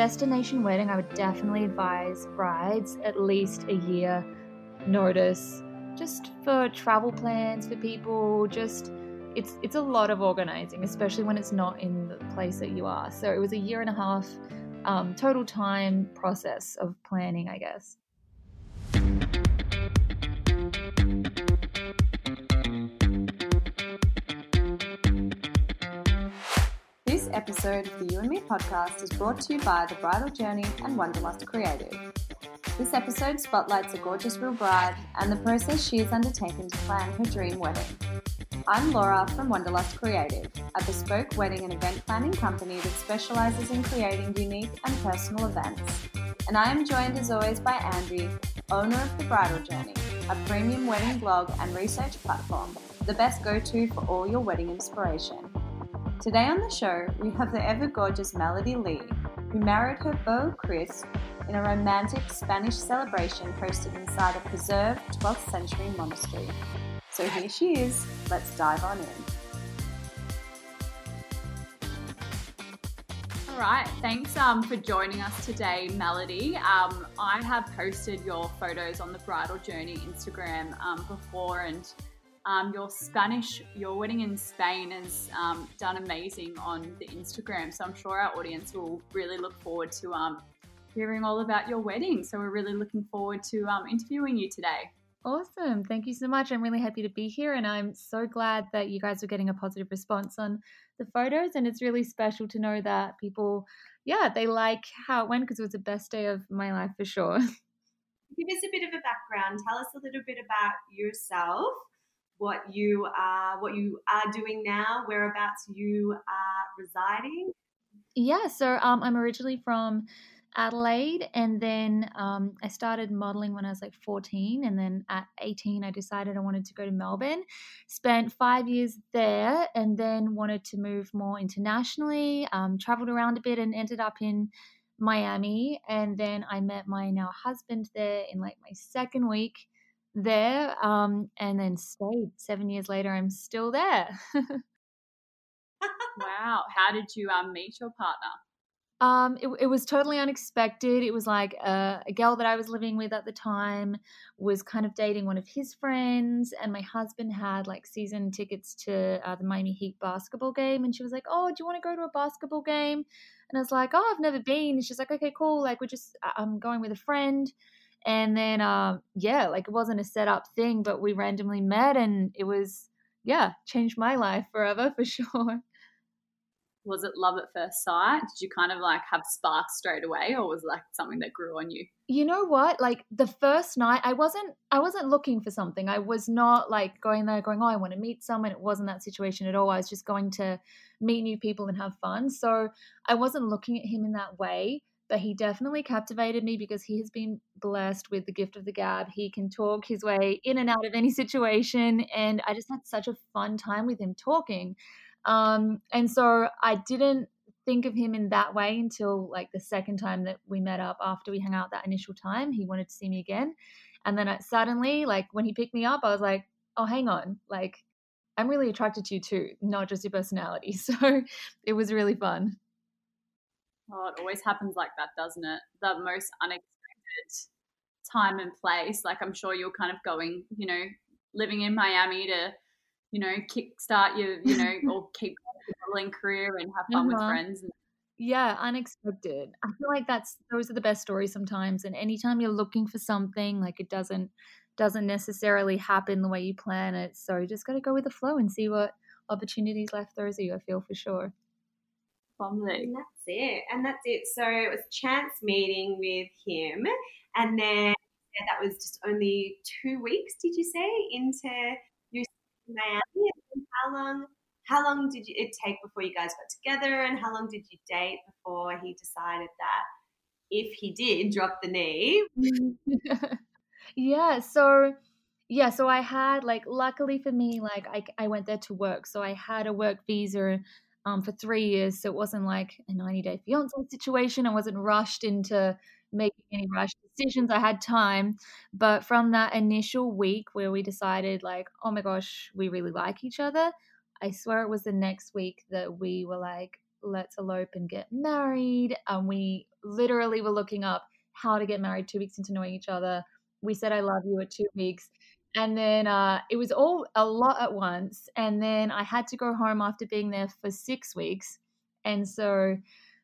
destination wedding, I would definitely advise brides at least a year notice just for travel plans for people, just it's it's a lot of organizing, especially when it's not in the place that you are. So it was a year and a half um, total time process of planning, I guess. Episode of the You and Me podcast is brought to you by The Bridal Journey and Wonderlust Creative. This episode spotlights a gorgeous real bride and the process she has undertaken to plan her dream wedding. I'm Laura from Wonderlust Creative, a bespoke wedding and event planning company that specializes in creating unique and personal events. And I am joined as always by Andy, owner of The Bridal Journey, a premium wedding blog and research platform, the best go to for all your wedding inspiration. Today on the show, we have the ever gorgeous Melody Lee, who married her beau Chris in a romantic Spanish celebration hosted inside a preserved 12th century monastery. So here she is. Let's dive on in. All right, thanks um, for joining us today, Melody. Um, I have posted your photos on the Bridal Journey Instagram um, before, and um, your Spanish, your wedding in Spain has um, done amazing on the Instagram. So I'm sure our audience will really look forward to um, hearing all about your wedding. So we're really looking forward to interviewing you today. Awesome. Thank you so much. I'm really happy to be here and I'm so glad that you guys are getting a positive response on the photos and it's really special to know that people yeah, they like how it went because it was the best day of my life for sure. Give us a bit of a background. Tell us a little bit about yourself, what you are what you are doing now, whereabouts you are residing. Yeah, so um, I'm originally from Adelaide, and then um, I started modeling when I was like 14, and then at 18 I decided I wanted to go to Melbourne. Spent five years there, and then wanted to move more internationally. Um, traveled around a bit and ended up in Miami, and then I met my now husband there in like my second week there, um, and then stayed. Seven years later, I'm still there. wow! How did you um, meet your partner? Um, it, it, was totally unexpected. It was like a, a girl that I was living with at the time was kind of dating one of his friends, and my husband had like season tickets to uh, the Miami Heat basketball game, and she was like, "Oh, do you want to go to a basketball game?" And I was like, "Oh, I've never been." And she's like, "Okay, cool. Like, we're just I'm going with a friend." And then, uh, yeah, like it wasn't a set up thing, but we randomly met, and it was yeah, changed my life forever for sure was it love at first sight? Did you kind of like have sparks straight away or was like something that grew on you? You know what? Like the first night I wasn't I wasn't looking for something. I was not like going there going, "Oh, I want to meet someone." It wasn't that situation at all. I was just going to meet new people and have fun. So, I wasn't looking at him in that way, but he definitely captivated me because he has been blessed with the gift of the gab. He can talk his way in and out of any situation and I just had such a fun time with him talking. Um, and so I didn't think of him in that way until like the second time that we met up after we hung out that initial time. He wanted to see me again. And then I, suddenly, like when he picked me up, I was like, oh, hang on. Like, I'm really attracted to you too, not just your personality. So it was really fun. Oh, it always happens like that, doesn't it? The most unexpected time and place. Like, I'm sure you're kind of going, you know, living in Miami to you know, kickstart your, you know, or keep your career and have fun uh-huh. with friends. Yeah, unexpected. I feel like that's those are the best stories sometimes. And anytime you're looking for something, like it doesn't doesn't necessarily happen the way you plan it. So you just got to go with the flow and see what opportunities life throws at you. I feel for sure. Lovely. It. And that's it. So it was chance meeting with him, and then yeah, that was just only two weeks. Did you say into Miami. how long how long did you, it take before you guys got together, and how long did you date before he decided that if he did drop the knee? yeah. So yeah, so I had like luckily for me, like I I went there to work, so I had a work visa. Um, for three years, so it wasn't like a 90 day fiance situation. I wasn't rushed into making any rash decisions. I had time. But from that initial week where we decided, like, oh my gosh, we really like each other, I swear it was the next week that we were like, let's elope and get married. And we literally were looking up how to get married two weeks into knowing each other. We said, I love you at two weeks. And then uh, it was all a lot at once. And then I had to go home after being there for six weeks. And so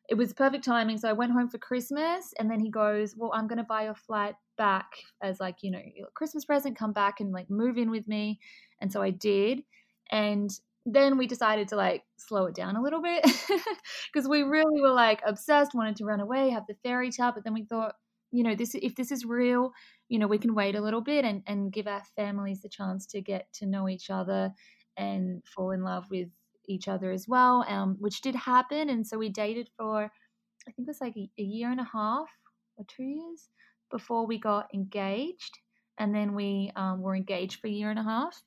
it was perfect timing. So I went home for Christmas. And then he goes, Well, I'm going to buy your flight back as like, you know, Christmas present, come back and like move in with me. And so I did. And then we decided to like slow it down a little bit because we really were like obsessed, wanted to run away, have the fairy tale. But then we thought, you know, this if this is real, you know, we can wait a little bit and, and give our families the chance to get to know each other and fall in love with each other as well, um, which did happen. And so we dated for, I think it was like a, a year and a half or two years before we got engaged. And then we um, were engaged for a year and a half,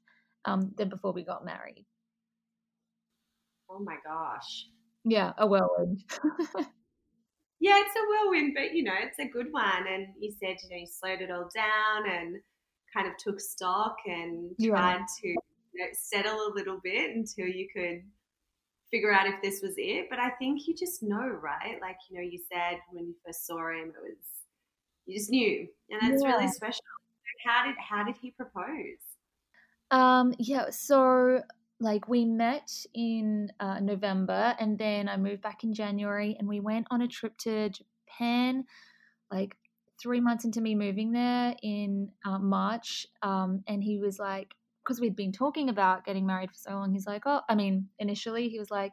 um, then before we got married. Oh my gosh. Yeah, a whirlwind. yeah, it's a whirlwind, but you know, it's a good one. And you said, you know, you slowed it all down and kind of took stock and tried to you know, settle a little bit until you could figure out if this was it. But I think you just know, right? Like, you know, you said when you first saw him, it was you just knew. And that's yeah. really special. How did how did he propose? Um, yeah, so like we met in uh, November and then I moved back in January and we went on a trip to Japan like three months into me moving there in uh, March. Um, and he was like, because we'd been talking about getting married for so long, he's like, oh, I mean, initially he was like,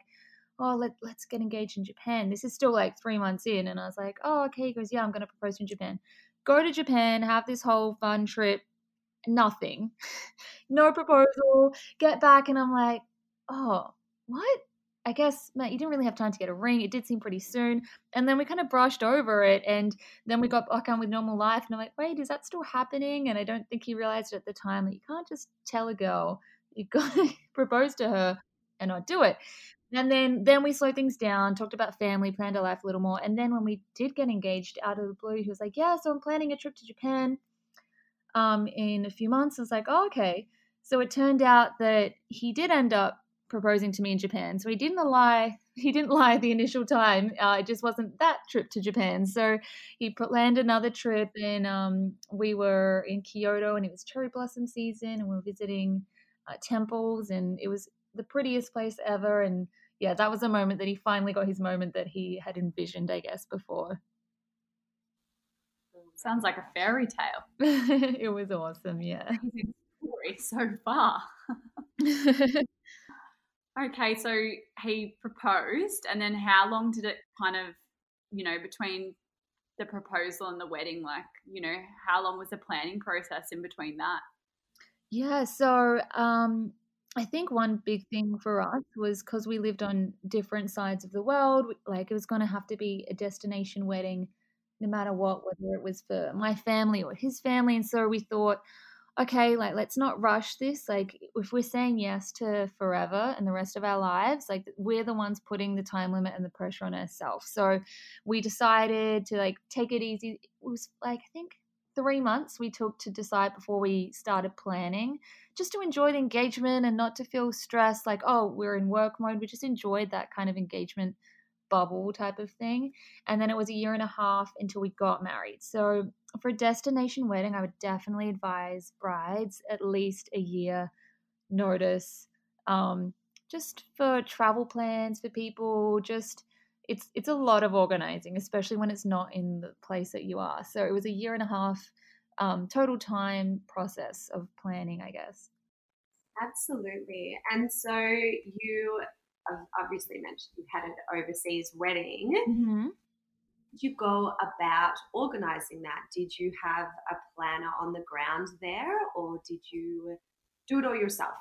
oh, let, let's get engaged in Japan. This is still like three months in. And I was like, oh, okay. He goes, yeah, I'm to propose in Japan. Go to Japan, have this whole fun trip, nothing, no proposal, get back. And I'm like, oh, what? I guess, Matt, you didn't really have time to get a ring. It did seem pretty soon. And then we kind of brushed over it. And then we got back on with normal life. And I'm like, wait, is that still happening? And I don't think he realized at the time that you can't just tell a girl you've got to propose to her and not do it. And then then we slowed things down, talked about family, planned our life a little more. And then when we did get engaged out of the blue, he was like, Yeah, so I'm planning a trip to Japan um, in a few months. I was like, oh, okay. So it turned out that he did end up proposing to me in Japan. So he didn't lie. He didn't lie the initial time. Uh, it just wasn't that trip to Japan. So he planned another trip, and um, we were in Kyoto, and it was cherry blossom season, and we were visiting uh, temples, and it was the prettiest place ever. And yeah, that was the moment that he finally got his moment that he had envisioned, I guess, before. Sounds like a fairy tale. it was awesome, yeah. Story so far. okay, so he proposed, and then how long did it kind of, you know, between the proposal and the wedding? Like, you know, how long was the planning process in between that? Yeah, so um, I think one big thing for us was because we lived on different sides of the world, like it was going to have to be a destination wedding no matter what, whether it was for my family or his family. And so we thought, okay, like let's not rush this. Like if we're saying yes to forever and the rest of our lives, like we're the ones putting the time limit and the pressure on ourselves. So we decided to like take it easy. It was like I think three months we took to decide before we started planning just to enjoy the engagement and not to feel stressed like oh we're in work mode we just enjoyed that kind of engagement bubble type of thing. And then it was a year and a half until we got married. So for a destination wedding, I would definitely advise brides at least a year notice. Um, just for travel plans for people, just it's it's a lot of organizing, especially when it's not in the place that you are. So it was a year and a half um, total time process of planning, I guess. Absolutely. And so you obviously mentioned you had an overseas wedding. Mm-hmm. Did you go about organizing that? Did you have a planner on the ground there, or did you do it all yourself?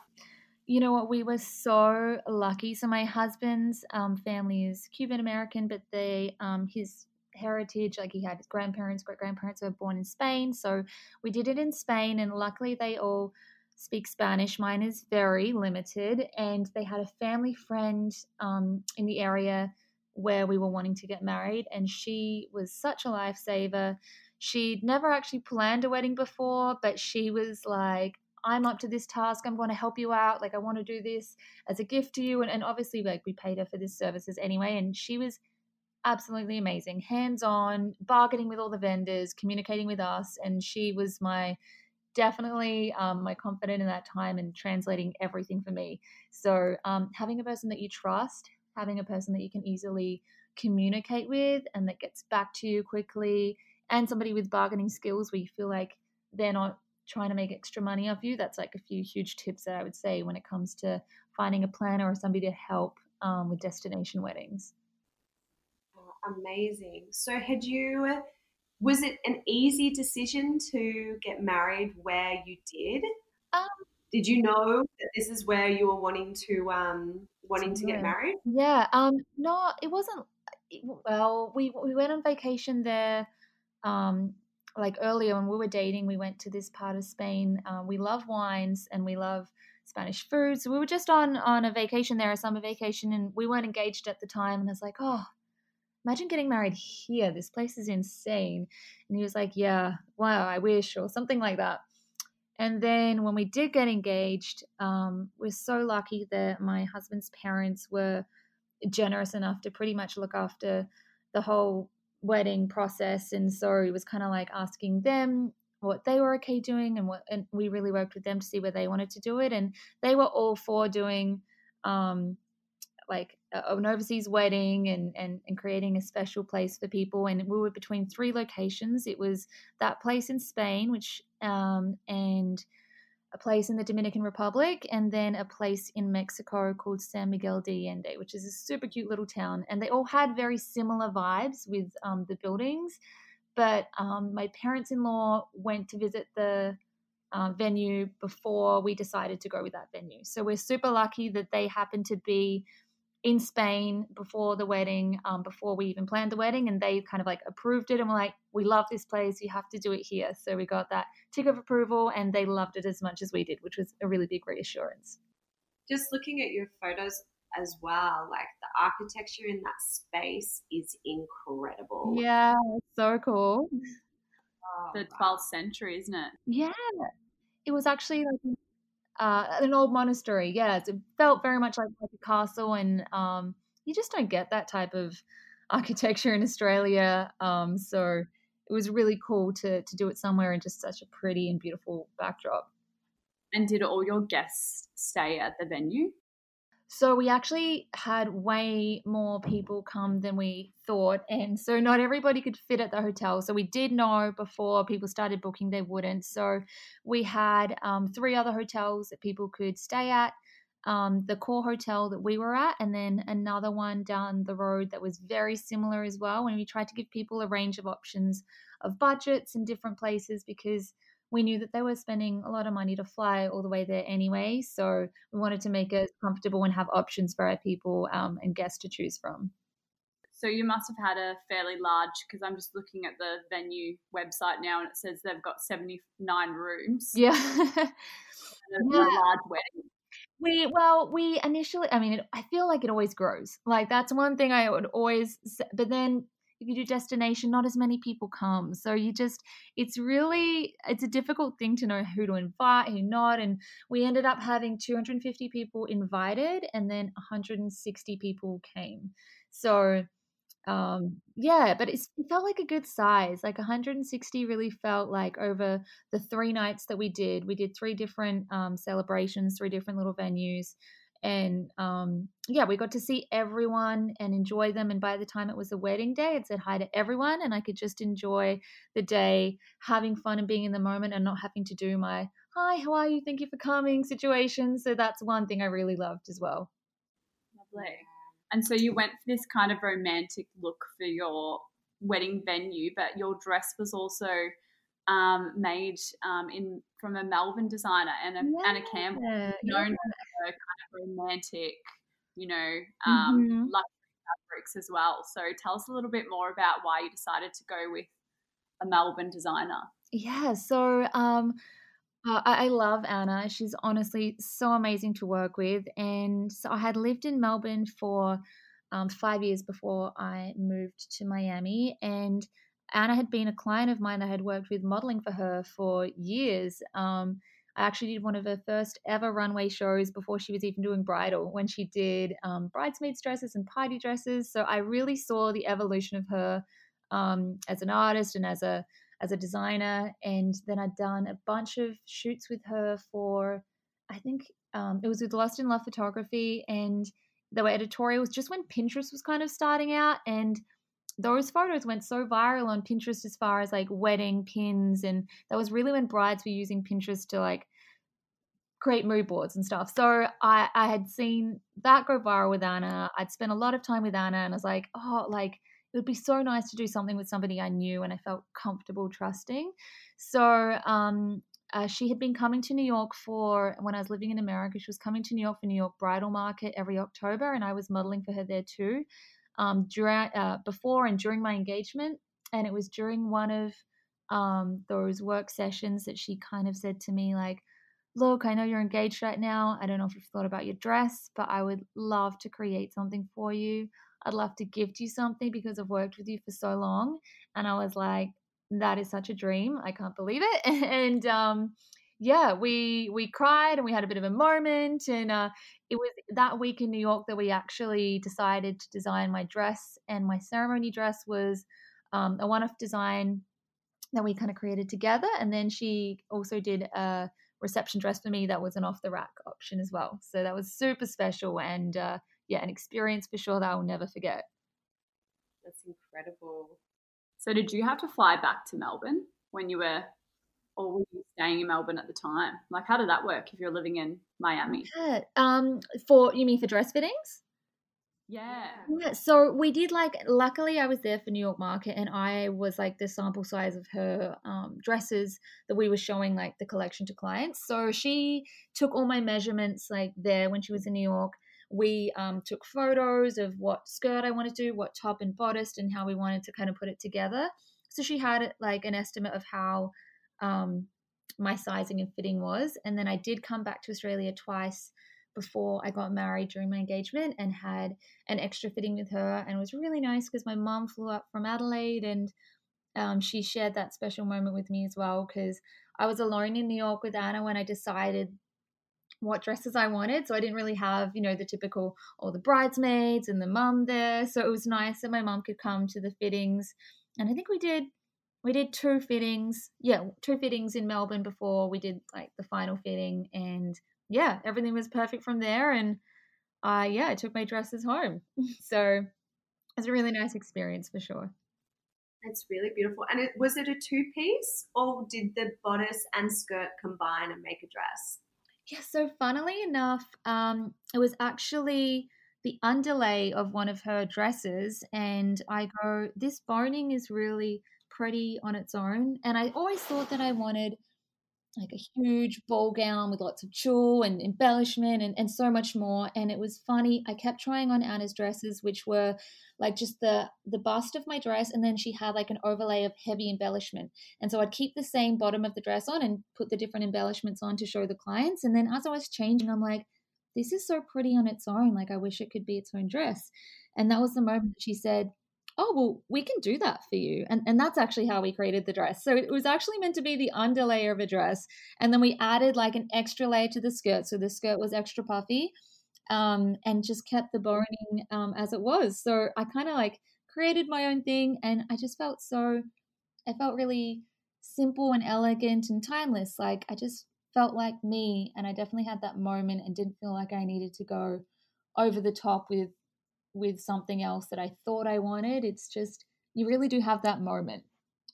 You know what? We were so lucky. So my husband's um, family is Cuban American, but they um, his heritage, like he had his grandparents, great grandparents were born in Spain. So we did it in Spain, and luckily they all speak Spanish. Mine is very limited, and they had a family friend um, in the area where we were wanting to get married, and she was such a lifesaver. She'd never actually planned a wedding before, but she was like, I'm up to this task. I'm going to help you out. Like, I want to do this as a gift to you. And, and obviously, like, we paid her for this services anyway. And she was absolutely amazing, hands on, bargaining with all the vendors, communicating with us. And she was my definitely um, my confidant in that time and translating everything for me. So, um, having a person that you trust, having a person that you can easily communicate with and that gets back to you quickly, and somebody with bargaining skills where you feel like they're not trying to make extra money off you. That's like a few huge tips that I would say when it comes to finding a planner or somebody to help um, with destination weddings. Amazing. So, had you, was it an easy decision to get married where you did? Um, did you know that this is where you were wanting to um wanting to get married? Yeah. Um. No, it wasn't. Well, we we went on vacation there um, like earlier when we were dating, we went to this part of Spain. Um, we love wines and we love Spanish food. So we were just on on a vacation there, a summer vacation, and we weren't engaged at the time. And I was like, oh, imagine getting married here. This place is insane. And he was like, yeah, wow, I wish, or something like that. And then when we did get engaged, um, we're so lucky that my husband's parents were generous enough to pretty much look after the whole wedding process and so it was kind of like asking them what they were okay doing and what and we really worked with them to see where they wanted to do it and they were all for doing um like an overseas wedding and, and and creating a special place for people and we were between three locations it was that place in spain which um and a place in the Dominican Republic, and then a place in Mexico called San Miguel de Allende, which is a super cute little town. And they all had very similar vibes with um, the buildings. But um, my parents in law went to visit the uh, venue before we decided to go with that venue. So we're super lucky that they happened to be in Spain before the wedding, um, before we even planned the wedding, and they kind of like approved it and were like, "We love this place. You have to do it here." So we got that tick of approval, and they loved it as much as we did, which was a really big reassurance. Just looking at your photos as well, like the architecture in that space is incredible. Yeah, so cool. Oh, the 12th century, isn't it? Yeah, it was actually like uh, an old monastery. Yes, it felt very much like, like a castle, and um, you just don't get that type of architecture in Australia. Um, so it was really cool to to do it somewhere in just such a pretty and beautiful backdrop. And did all your guests stay at the venue? So we actually had way more people come than we thought. And so not everybody could fit at the hotel. So we did know before people started booking they wouldn't. So we had um, three other hotels that people could stay at. Um, the core hotel that we were at, and then another one down the road that was very similar as well. And we tried to give people a range of options of budgets and different places because we knew that they were spending a lot of money to fly all the way there anyway. So we wanted to make it comfortable and have options for our people um, and guests to choose from. So you must have had a fairly large, because I'm just looking at the venue website now and it says they've got 79 rooms. Yeah. yeah. large wedding. We well, we initially. I mean, it, I feel like it always grows. Like that's one thing I would always. But then if you do destination not as many people come. So you just it's really it's a difficult thing to know who to invite who not and we ended up having 250 people invited and then 160 people came. So um yeah but it felt like a good size like 160 really felt like over the three nights that we did we did three different um, celebrations three different little venues and um, yeah, we got to see everyone and enjoy them. And by the time it was the wedding day, it said hi to everyone, and I could just enjoy the day, having fun and being in the moment, and not having to do my "Hi, how are you? Thank you for coming" situation. So that's one thing I really loved as well. Lovely. And so you went for this kind of romantic look for your wedding venue, but your dress was also um, made um, in from a Melbourne designer and a, yeah. Anna Campbell, known yeah. for kind of romantic, you know, um, mm-hmm. luxury fabrics as well. So tell us a little bit more about why you decided to go with a Melbourne designer. Yeah, so um, uh, I love Anna. She's honestly so amazing to work with, and so I had lived in Melbourne for um, five years before I moved to Miami, and Anna had been a client of mine that had worked with modeling for her for years. Um, I actually did one of her first ever runway shows before she was even doing bridal, when she did um, bridesmaids dresses and party dresses. So I really saw the evolution of her um, as an artist and as a as a designer. And then I'd done a bunch of shoots with her for, I think um, it was with Lost in Love Photography, and they were editorials just when Pinterest was kind of starting out. And those photos went so viral on Pinterest as far as like wedding pins. And that was really when brides were using Pinterest to like create mood boards and stuff. So I, I had seen that go viral with Anna. I'd spent a lot of time with Anna and I was like, oh, like it would be so nice to do something with somebody I knew and I felt comfortable trusting. So um, uh, she had been coming to New York for when I was living in America. She was coming to New York for New York Bridal Market every October, and I was modeling for her there too. Um, during uh, before and during my engagement, and it was during one of um, those work sessions that she kind of said to me like, "Look, I know you're engaged right now. I don't know if you've thought about your dress, but I would love to create something for you. I'd love to gift you something because I've worked with you for so long." And I was like, that is such a dream. I can't believe it. and um, yeah, we we cried and we had a bit of a moment. And uh, it was that week in New York that we actually decided to design my dress. And my ceremony dress was um, a one-off design that we kind of created together. And then she also did a reception dress for me that was an off-the-rack option as well. So that was super special and uh, yeah, an experience for sure that I'll never forget. That's incredible. So did you have to fly back to Melbourne when you were or were you staying in Melbourne at the time? Like how did that work if you're living in Miami? Yeah. Um for you mean for dress fittings? Yeah. Yeah. So we did like luckily I was there for New York market and I was like the sample size of her um, dresses that we were showing like the collection to clients. So she took all my measurements like there when she was in New York we um, took photos of what skirt I wanted to do, what top and bodice, and how we wanted to kind of put it together. So she had like an estimate of how um, my sizing and fitting was. And then I did come back to Australia twice before I got married during my engagement and had an extra fitting with her. And it was really nice because my mom flew up from Adelaide and um, she shared that special moment with me as well because I was alone in New York with Anna when I decided what dresses I wanted. So I didn't really have, you know, the typical all the bridesmaids and the mum there. So it was nice that my mum could come to the fittings. And I think we did we did two fittings. Yeah, two fittings in Melbourne before we did like the final fitting and yeah, everything was perfect from there and I uh, yeah, I took my dresses home. so it was a really nice experience for sure. It's really beautiful. And it, was it a two piece or did the bodice and skirt combine and make a dress? Yeah, so funnily enough, um, it was actually the underlay of one of her dresses, and I go, This boning is really pretty on its own. And I always thought that I wanted like a huge ball gown with lots of tulle and embellishment and, and so much more. And it was funny. I kept trying on Anna's dresses, which were like just the the bust of my dress, and then she had like an overlay of heavy embellishment. And so I'd keep the same bottom of the dress on and put the different embellishments on to show the clients. And then as I was changing, I'm like, this is so pretty on its own. Like I wish it could be its own dress. And that was the moment she said, oh well we can do that for you. And and that's actually how we created the dress. So it was actually meant to be the underlayer of a dress and then we added like an extra layer to the skirt. So the skirt was extra puffy um, and just kept the boning um, as it was. So i kind of like created my own thing and i just felt so i felt really simple and elegant and timeless. Like i just felt like me and i definitely had that moment and didn't feel like i needed to go over the top with with something else that I thought I wanted. It's just, you really do have that moment.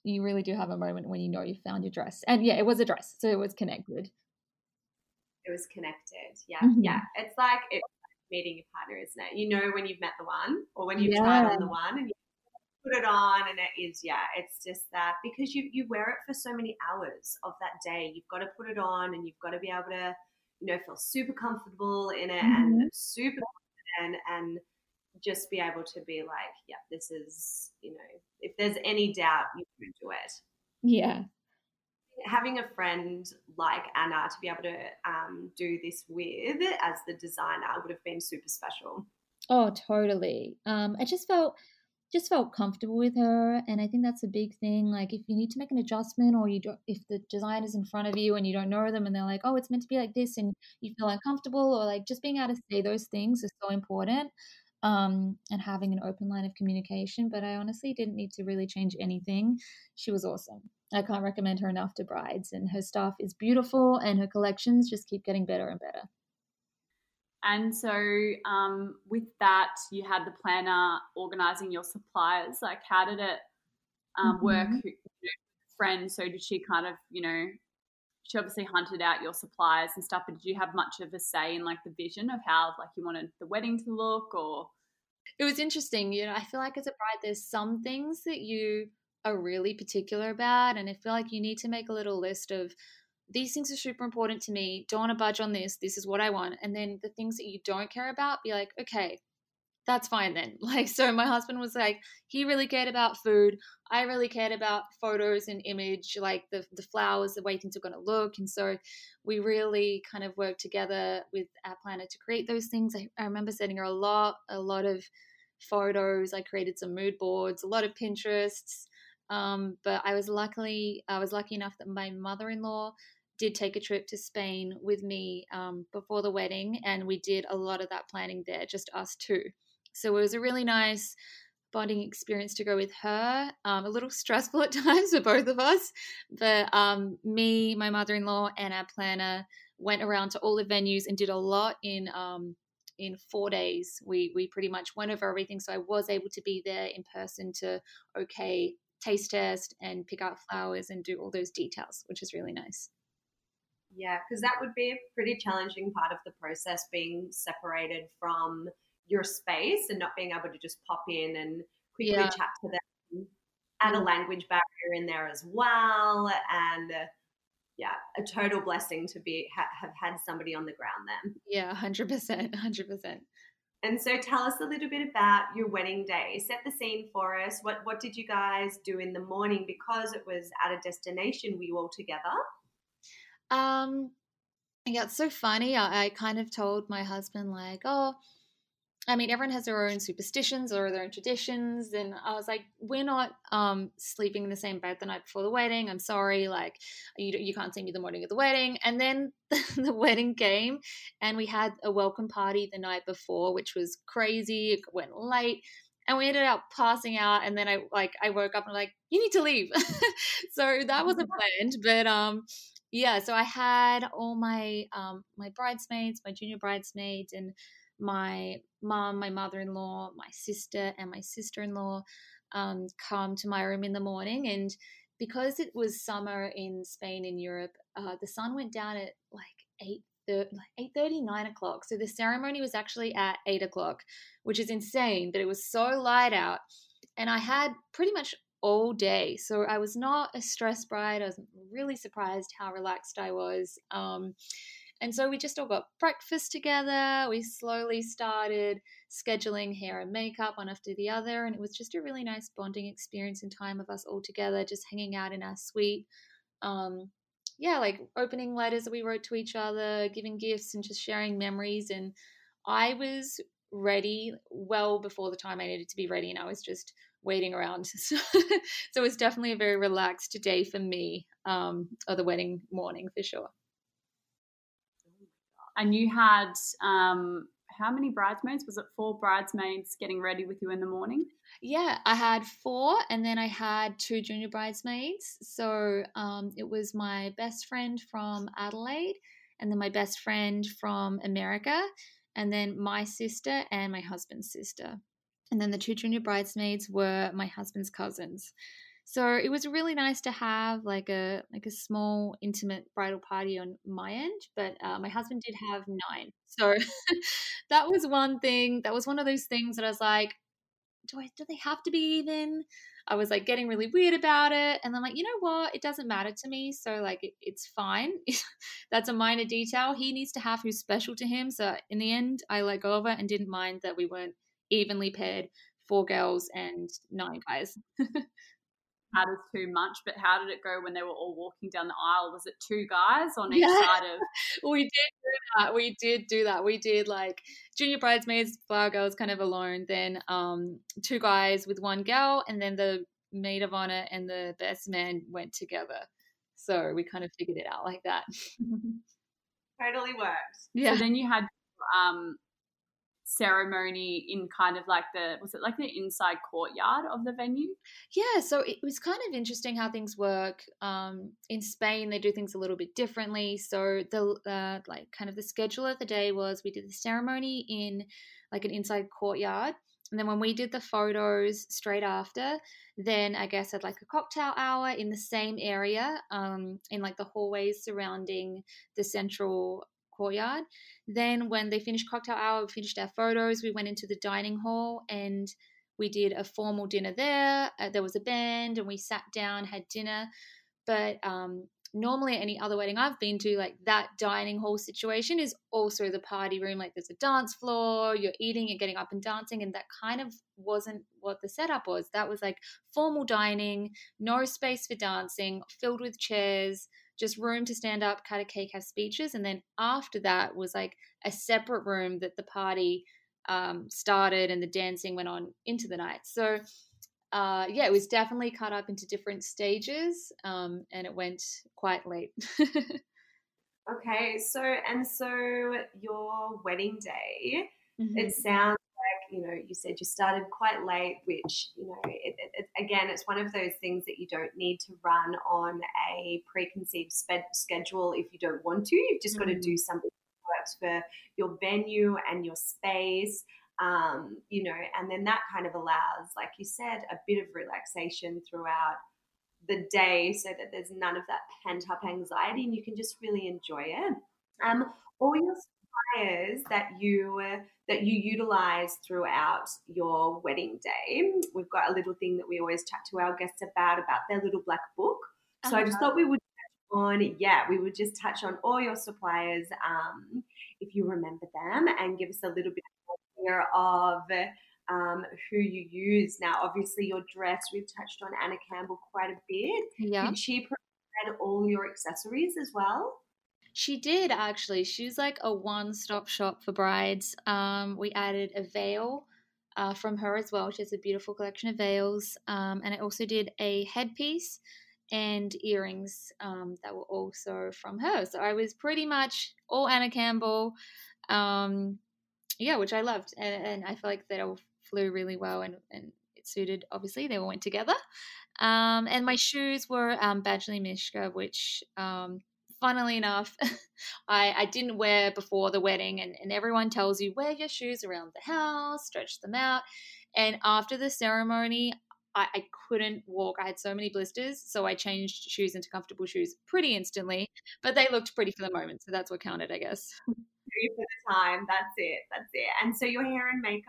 You really do have a moment when you know you found your dress. And yeah, it was a dress, so it was connected. It was connected. Yeah. Mm-hmm. Yeah. It's like it's meeting your partner, isn't it? You know when you've met the one or when you've yeah. tried on the one and you put it on and it is, yeah, it's just that because you, you wear it for so many hours of that day. You've got to put it on and you've got to be able to, you know, feel super comfortable in it mm-hmm. and super and and just be able to be like, yeah, this is, you know, if there's any doubt, you can do it. Yeah. Having a friend like Anna to be able to um, do this with as the designer would have been super special. Oh, totally. Um, I just felt just felt comfortable with her and i think that's a big thing like if you need to make an adjustment or you don't if the design is in front of you and you don't know them and they're like oh it's meant to be like this and you feel uncomfortable or like just being able to say those things is so important um, and having an open line of communication but i honestly didn't need to really change anything she was awesome i can't recommend her enough to brides and her stuff is beautiful and her collections just keep getting better and better and so, um, with that, you had the planner organizing your suppliers. Like, how did it um, mm-hmm. work? Friends. So, did she kind of, you know, she obviously hunted out your suppliers and stuff. But did you have much of a say in like the vision of how like you wanted the wedding to look, or? It was interesting. You know, I feel like as a bride, there's some things that you are really particular about, and I feel like you need to make a little list of these things are super important to me. Don't want to budge on this. This is what I want. And then the things that you don't care about, be like, okay, that's fine then. Like, so my husband was like, he really cared about food. I really cared about photos and image, like the, the flowers, the way things are going to look. And so we really kind of worked together with our planner to create those things. I, I remember sending her a lot, a lot of photos. I created some mood boards, a lot of Pinterests. Um, but I was luckily, I was lucky enough that my mother-in-law did take a trip to Spain with me um, before the wedding, and we did a lot of that planning there, just us two. So it was a really nice bonding experience to go with her. Um, a little stressful at times for both of us, but um, me, my mother in law, and our planner went around to all the venues and did a lot in. Um, in four days, we we pretty much went over everything, so I was able to be there in person to okay taste test and pick out flowers and do all those details, which is really nice. Yeah, because that would be a pretty challenging part of the process being separated from your space and not being able to just pop in and quickly yeah. chat to them. Add a mm. language barrier in there as well. And uh, yeah, a total blessing to be ha- have had somebody on the ground then. Yeah, 100%. 100%. And so tell us a little bit about your wedding day. Set the scene for us. What what did you guys do in the morning because it was at a destination were you all together? Um, yeah, it's so funny. I, I kind of told my husband, like, oh, I mean, everyone has their own superstitions or their own traditions. And I was like, we're not um, sleeping in the same bed the night before the wedding. I'm sorry. Like, you, you can't see me the morning of the wedding. And then the, the wedding came and we had a welcome party the night before, which was crazy. It went late and we ended up passing out and then i like i woke up and I'm like you need to leave so that wasn't planned but um yeah, so I had all my um, my bridesmaids, my junior bridesmaids, and my mom, my mother in law, my sister, and my sister in law um, come to my room in the morning. And because it was summer in Spain in Europe, uh, the sun went down at like eight. 8 30 9 o'clock so the ceremony was actually at 8 o'clock which is insane but it was so light out and i had pretty much all day. So I was not a stress bride. I was really surprised how relaxed I was. Um, and so we just all got breakfast together. We slowly started scheduling hair and makeup one after the other. And it was just a really nice bonding experience and time of us all together, just hanging out in our suite. Um, yeah, like opening letters that we wrote to each other, giving gifts, and just sharing memories. And I was ready well before the time I needed to be ready. And I was just waiting around. So, it was definitely a very relaxed day for me, um, or the wedding morning for sure. And you had um, how many bridesmaids? Was it four bridesmaids getting ready with you in the morning? Yeah, I had four, and then I had two junior bridesmaids. So um, it was my best friend from Adelaide, and then my best friend from America, and then my sister and my husband's sister and then the two junior bridesmaids were my husband's cousins. So it was really nice to have like a like a small intimate bridal party on my end, but uh, my husband did have nine. So that was one thing. That was one of those things that I was like, do I do they have to be even? I was like getting really weird about it, and I'm like, you know what? It doesn't matter to me. So like it, it's fine. That's a minor detail. He needs to have who's special to him. So in the end, I let go of it and didn't mind that we weren't evenly paired, four girls and nine guys. matters too much, but how did it go when they were all walking down the aisle? Was it two guys on each Yeah. side of? we did do that. We did do that. We did like junior bridesmaids, flower girls kind of alone, then um two guys with one girl, and then the maid of honor and the best man went together. So we kind of figured it out like that. Totally works. yeah. So then you had um ceremony in kind of like the was it like the inside courtyard of the venue? Yeah, so it was kind of interesting how things work. Um, in Spain, they do things a little bit differently. So the uh, like kind of the schedule of the day was we did the ceremony in like an inside courtyard, and then when we did the photos straight after, then I guess at like a cocktail hour in the same area, um, in like the hallways surrounding the central courtyard. Then when they finished cocktail hour, we finished our photos. We went into the dining hall and we did a formal dinner there. Uh, there was a band, and we sat down, had dinner. But um, normally, any other wedding I've been to, like that dining hall situation is also the party room. Like there's a dance floor, you're eating, you're getting up and dancing, and that kind of wasn't what the setup was. That was like formal dining, no space for dancing, filled with chairs. Just room to stand up, cut a cake, have speeches, and then after that was like a separate room that the party um, started and the dancing went on into the night. So, uh, yeah, it was definitely cut up into different stages um, and it went quite late. Okay, so and so your wedding day, Mhm. it sounds you know you said you started quite late, which you know it, it, again it's one of those things that you don't need to run on a preconceived spe- schedule if you don't want to. You've just got to do something that works for your venue and your space. Um, you know, and then that kind of allows, like you said, a bit of relaxation throughout the day so that there's none of that pent up anxiety and you can just really enjoy it. Um, all your suppliers that you that you utilize throughout your wedding day, we've got a little thing that we always chat to our guests about about their little black book. So I just thought we would touch on, yeah, we would just touch on all your suppliers, um, if you remember them, and give us a little bit more of um, who you use. Now, obviously, your dress, we've touched on Anna Campbell quite a bit. Yeah. Did she provide all your accessories as well? She did actually. She's like a one stop shop for brides. Um, we added a veil uh, from her as well. She has a beautiful collection of veils. Um, and I also did a headpiece and earrings um, that were also from her. So I was pretty much all Anna Campbell. Um, yeah, which I loved. And, and I feel like they all flew really well and, and it suited, obviously, they all went together. Um, and my shoes were um, Badgley Mischka, which um, funnily enough, I, I didn't wear before the wedding, and, and everyone tells you wear your shoes around the house, stretch them out. And after the ceremony, I, I couldn't walk. I had so many blisters, so I changed shoes into comfortable shoes pretty instantly. But they looked pretty for the moment, so that's what counted, I guess. Three for the time. That's it. That's it. And so your hair and makeup.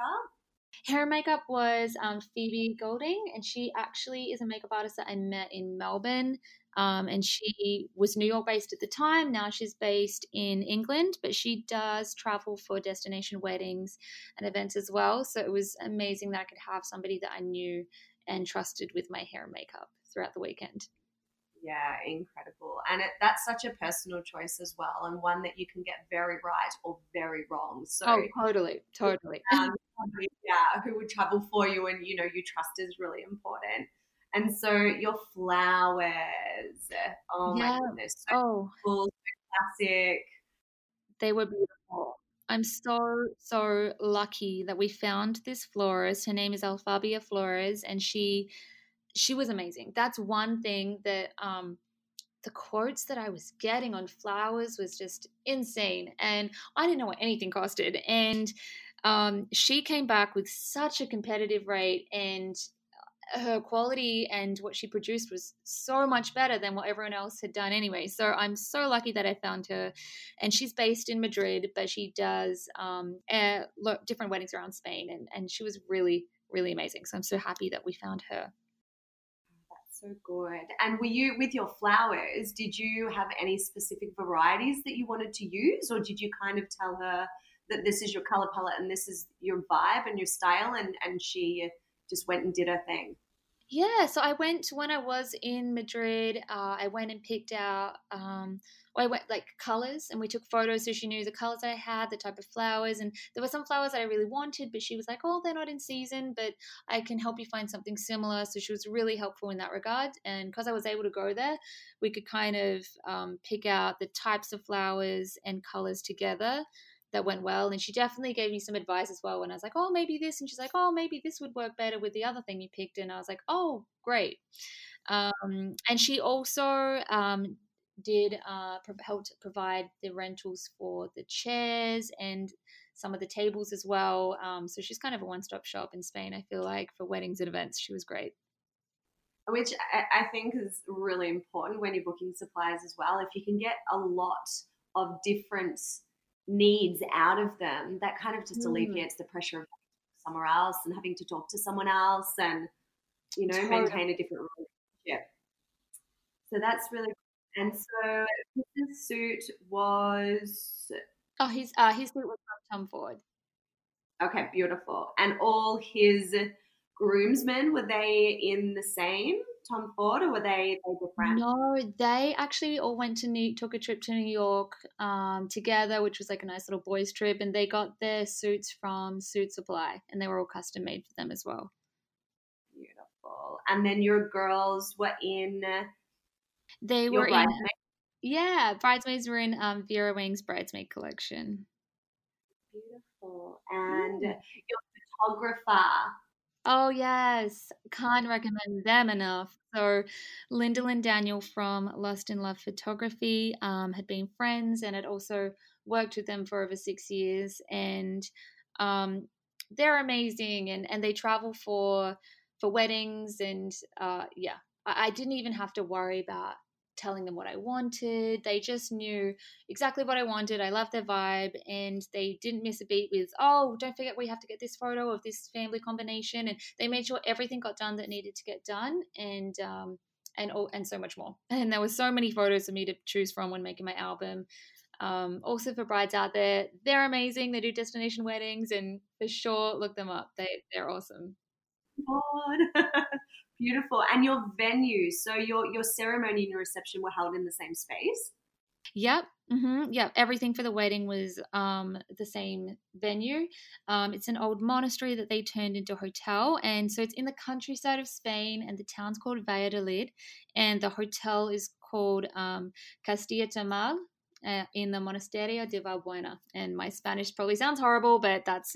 Hair and makeup was um, Phoebe Golding, and she actually is a makeup artist that I met in Melbourne. Um, and she was New York based at the time. Now she's based in England, but she does travel for destination weddings and events as well. So it was amazing that I could have somebody that I knew and trusted with my hair and makeup throughout the weekend. Yeah, incredible. And it, that's such a personal choice as well, and one that you can get very right or very wrong. So, oh, totally, totally. um, yeah, who would travel for you and you know you trust is really important. And so your flowers, oh Yeah. my goodness, so Oh, cool, so classic. They were beautiful. I'm so, so lucky that we found this florist. Her name is Alfabia Flores, and she she was amazing. That's one thing that um the quotes that I was getting on flowers was just insane. And I didn't know what anything costed. And um, she came back with such a competitive rate and her quality and what she produced was so much better than what everyone else had done anyway. So I'm so lucky that I found her. And she's based in Madrid, but she does um, lo- different weddings around Spain. And, and she was really, really amazing. So I'm so happy that we found her. That's so good. And were you with your flowers? Did you have any specific varieties that you wanted to use, or did you kind of tell her that this is your color palette and this is your vibe and your style, and and she just went and did her thing? Yeah, so I went when I was in Madrid. Uh, I went and picked out. Um, I went like colors, and we took photos so she knew the colors that I had, the type of flowers, and there were some flowers that I really wanted, but she was like, "Oh, they're not in season, but I can help you find something similar." So she was really helpful in that regard, and because I was able to go there, we could kind of um, pick out the types of flowers and colors together that went well. And she definitely gave me some advice as well when I was like, oh, maybe this. And she's like, oh, maybe this would work better with the other thing you picked. And I was like, oh, great. Um, and she also um, did uh, help to provide the rentals for the chairs and some of the tables as well. Um, so she's kind of a one stop shop in Spain, I feel like, for weddings and events. She was great. Which I think is really important when you're booking suppliers as well. If you can get a lot of different needs out of them, that kind of just mm. alleviates the pressure of somewhere else and having to talk to someone else and, you know, totally. maintain a different relationship. So that's really cool. and so his suit was Oh his uh his suit was from Tom Ford. Okay, beautiful. And all his groomsmen were they in the same Tom Ford, or were they, they different? No, they actually all went to New took a trip to New York um, together, which was like a nice little boys' trip, and they got their suits from Suitsupply, and they were all custom made for them as well. Beautiful. And then your girls were in. They were in. Yeah, bridesmaids were in um, Vera Wang's bridesmaid collection. Beautiful. And Ooh. your photographer Oh, yes. Can't recommend them enough. So, Linda and Daniel from Lost in Love Photography um, had been friends and had also worked with them for over six years. And um, they're amazing and, and they travel for for weddings. And uh, yeah, I, I didn't even have to worry about telling them what I wanted. They just knew exactly what I wanted. I loved their vibe and they didn't miss a beat with, oh, don't forget we have to get this photo of this family combination. And they made sure everything got done that needed to get done and um and oh, and so much more. And there were so many photos for me to choose from when making my album. Um, also for brides out there, they're amazing. They do destination weddings and for sure look them up. They they're awesome. Beautiful. And your venue, so your your ceremony and your reception were held in the same space. Yep. Mm-hmm. Yep. Everything for the wedding was um, the same venue. Um, it's an old monastery that they turned into a hotel. And so it's in the countryside of Spain, and the town's called Valladolid. And the hotel is called um, Castilla Termal. Uh, in the Monasterio de Valbuena. And my Spanish probably sounds horrible, but that's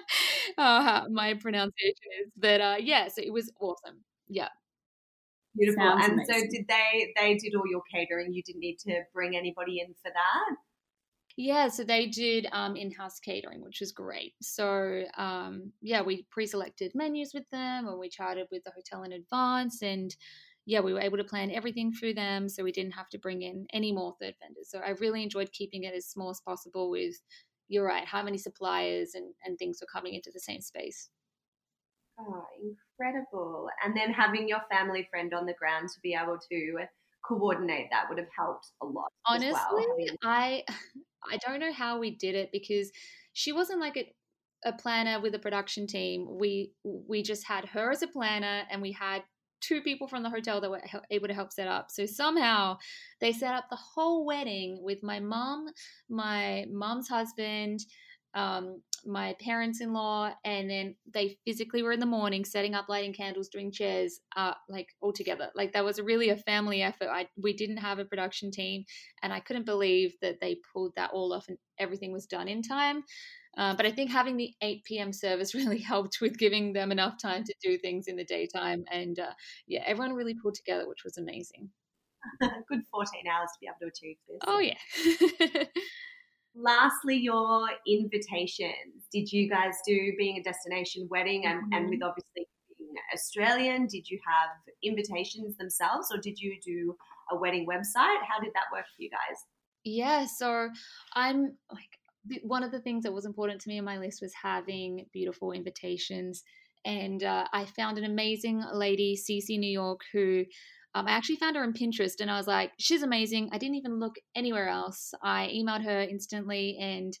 uh, my pronunciation is. But uh, yeah, so it was awesome. Yeah. Beautiful. Sounds and amazing. so did they they did all your catering? You didn't need to bring anybody in for that? Yeah, so they did um, in-house catering, which was great. So um, yeah, we pre-selected menus with them, and we charted with the hotel in advance, and yeah, we were able to plan everything through them, so we didn't have to bring in any more third vendors. So I really enjoyed keeping it as small as possible. With you're right, how many suppliers and and things were coming into the same space. Oh, incredible. And then having your family friend on the ground to be able to coordinate that would have helped a lot. Honestly, well, I I don't know how we did it because she wasn't like a, a planner with a production team. We we just had her as a planner and we had two people from the hotel that were able to help set up. So somehow they set up the whole wedding with my mom, my mom's husband, um, my parents in law, and then they physically were in the morning setting up, lighting candles, doing chairs, uh, like all together. Like that was really a family effort. I we didn't have a production team, and I couldn't believe that they pulled that all off and everything was done in time. Uh, but I think having the 8 p.m. service really helped with giving them enough time to do things in the daytime. And uh, yeah, everyone really pulled together, which was amazing. Good 14 hours to be able to achieve this. Oh, yeah. lastly, your invitations. Did you guys do being a destination wedding and, mm-hmm. and with obviously being Australian, did you have invitations themselves or did you do a wedding website? How did that work for you guys? Yeah, so I'm like one of the things that was important to me on my list was having beautiful invitations. And uh, I found an amazing lady, Ceci New York, who um, I actually found her on Pinterest and I was like, she's amazing. I didn't even look anywhere else. I emailed her instantly and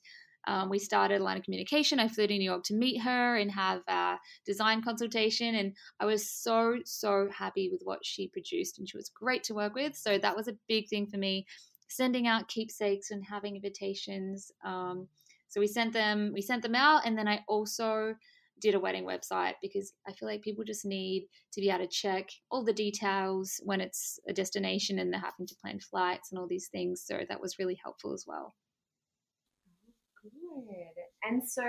um, we started a line of communication. I flew to New York to meet her and have a design consultation. And I was so, so happy with what she produced. And she was great to work with. So that was a big thing for me, sending out keepsakes and having invitations. Um, so we sent them, we sent them out. And then I also did a wedding website because I feel like people just need to be able to check all the details when it's a destination and they're having to plan flights and all these things. So that was really helpful as well. Good. And so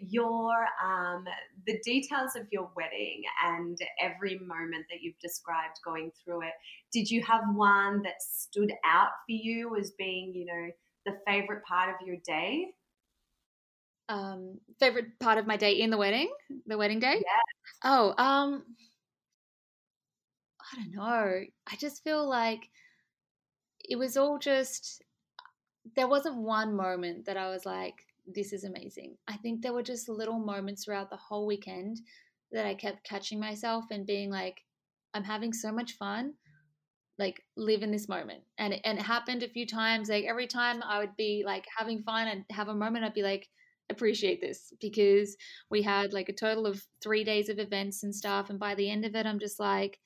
your um, the details of your wedding and every moment that you've described going through it, did you have one that stood out for you as being, you know, the favorite part of your day? Um, favorite part of my day in the wedding, the wedding day. Yeah. Oh, um, I don't know. I just feel like it was all just there wasn't one moment that I was like, this is amazing. I think there were just little moments throughout the whole weekend that I kept catching myself and being like, I'm having so much fun. Like live in this moment, and it, and it happened a few times. Like every time I would be like having fun and have a moment, I'd be like, appreciate this because we had like a total of three days of events and stuff, and by the end of it, I'm just like,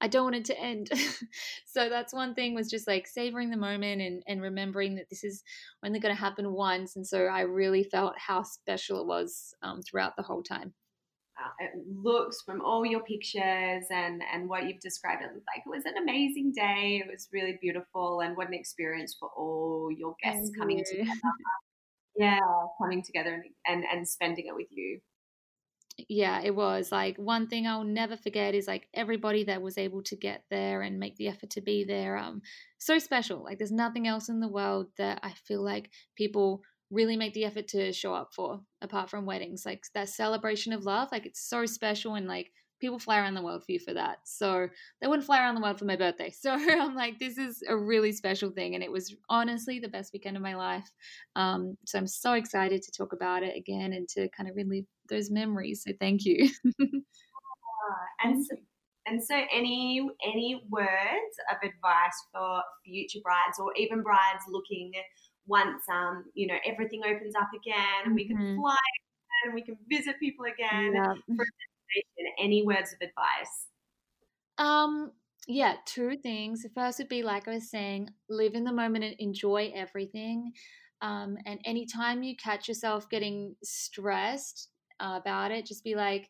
I don't want it to end. so that's one thing was just like savoring the moment and, and remembering that this is only going to happen once. And so I really felt how special it was um, throughout the whole time. It looks from all your pictures and, and what you've described, it looked like it was an amazing day. It was really beautiful and what an experience for all your guests Thank coming you. together. Yeah, coming together and, and, and spending it with you yeah, it was like one thing I'll never forget is like everybody that was able to get there and make the effort to be there. Um, so special. Like there's nothing else in the world that I feel like people really make the effort to show up for apart from weddings. Like that celebration of love, like it's so special and like people fly around the world for you for that. So they wouldn't fly around the world for my birthday. So I'm like, this is a really special thing. And it was honestly the best weekend of my life. Um, so I'm so excited to talk about it again and to kind of relive those memories. So thank you. and so, and so any any words of advice for future brides or even brides looking once um you know everything opens up again and we can Mhm. fly and we can visit people again Yeah. for any words of advice Um, yeah, two things. The first would be like I was saying, live in the moment and enjoy everything. Um, and anytime you catch yourself getting stressed uh, about it, just be like,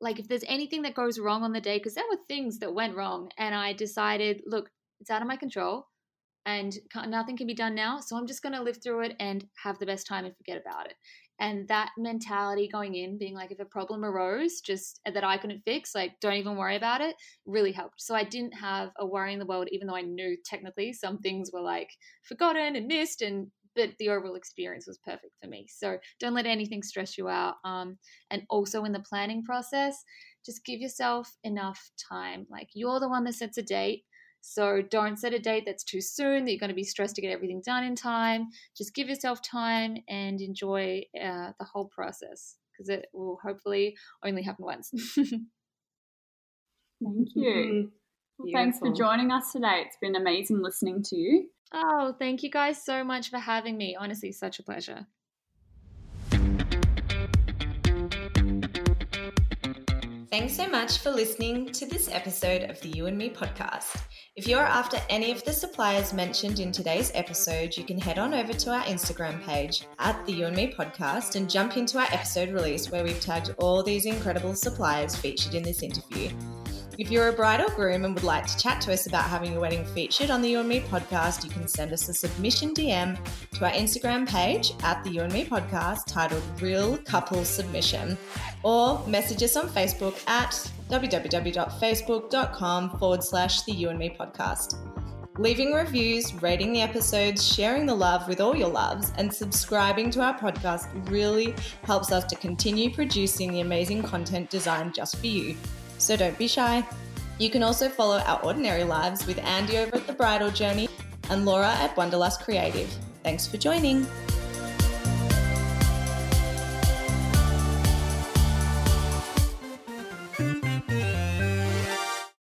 like if there's anything that goes wrong on the day, because there were things that went wrong, and I decided, look, it's out of my control, and nothing can be done now, so I'm just going to live through it and have the best time and forget about it. And that mentality going in, being like, if a problem arose, just that I couldn't fix, like, don't even worry about it, really helped. So I didn't have a worry in the world, even though I knew technically some things were like forgotten and missed, and but the overall experience was perfect for me. So don't let anything stress you out. Um, and also in the planning process, just give yourself enough time. Like you're the one that sets a date. So don't set a date that's too soon, that you're going to be stressed to get everything done in time. Just give yourself time and enjoy uh, the whole process because it will hopefully only happen once. Thank you. Well, thanks for joining us today. It's been amazing listening to you. oh, thank you guys so much for having me. Honestly, such a pleasure. Thanks so much for listening to this episode of the You and Me podcast. If you're after any of the suppliers mentioned in today's episode, you can head on over to our Instagram page at the You and Me podcast and jump into our episode release where we've tagged all these incredible suppliers featured in this interview. If you're a bride or groom and would like to chat to us about having your wedding featured on the You and Me podcast, you can send us a submission DM to our Instagram page at the You and Me podcast titled Real Couple Submission or message us on Facebook at www.facebook.com forward slash the You and Me podcast. Leaving reviews, rating the episodes, sharing the love with all your loves, and subscribing to our podcast really helps us to continue producing the amazing content designed just for you. So don't be shy. You can also follow our ordinary lives with Andy over at The Bridal Journey and Laura at Wanderlust Creative. Thanks for joining.